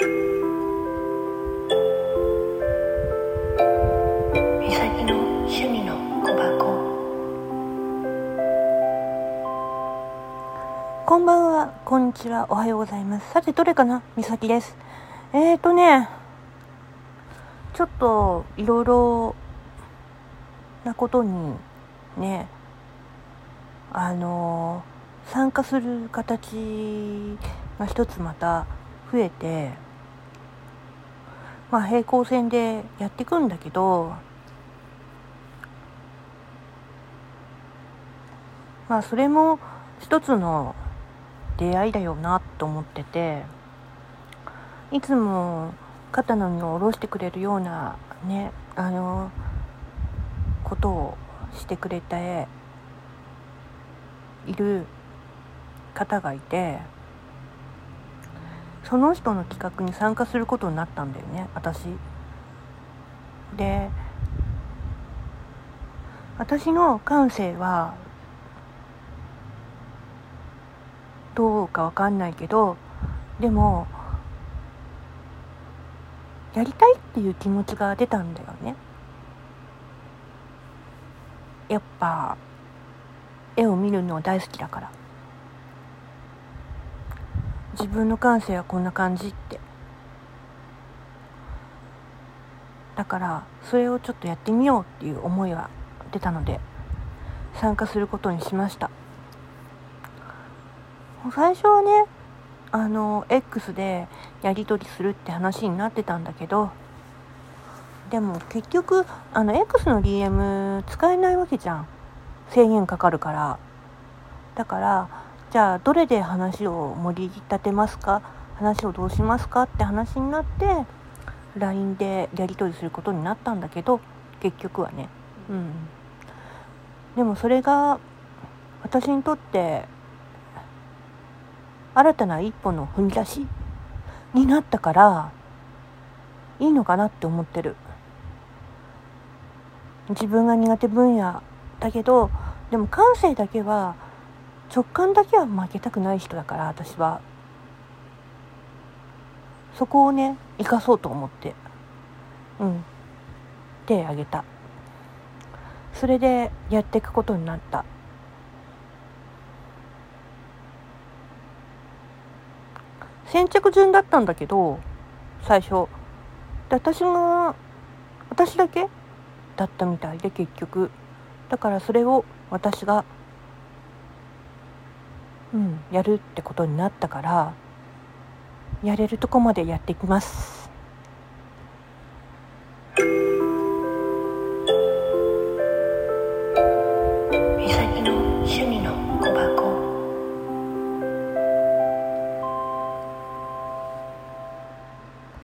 こんばんは、こんにちは、おはようございます。さて、どれかな？みさきです。えーとね、ちょっと、いろいろなことに、ね、あの参加する形が一つまた増えて、まあ、平行線でやっていくんだけど、まあ、それも一つの出会いだよなと思ってていつも肩の荷を下ろしてくれるようなねあのことをしてくれている方がいてその人の企画に参加することになったんだよね。私。で私の感性はどうかわかんないけどでもやりたいっていう気持ちが出たんだよね。やっぱ絵を見るの大好きだから。自分の感性はこんな感じって。だからそれをちょっとやってみようっていう思いが出たので参加することにしました。最初はねあの X でやり取りするって話になってたんだけどでも結局あの X の DM 使えないわけじゃん。制限かかるから。だからじゃあどれで話を盛り立てますか？話をどうしますか？って話になって LINE でやり取りすることになったんだけど結局はね。うん。でもそれが私にとって新たな一歩の踏み出しになったからいいのかなって思ってる。自分が苦手分野だけどでも感性だけは直感だけは負けたくない人だから私は。そこをね生かそうと思って。うん。手あげた。それでやっていくことになった。先着順だったんだけど最初。で私が私だけだったみたいで結局。だからそれを私がうん。やるってことになったからやれるとこまでやっていきます。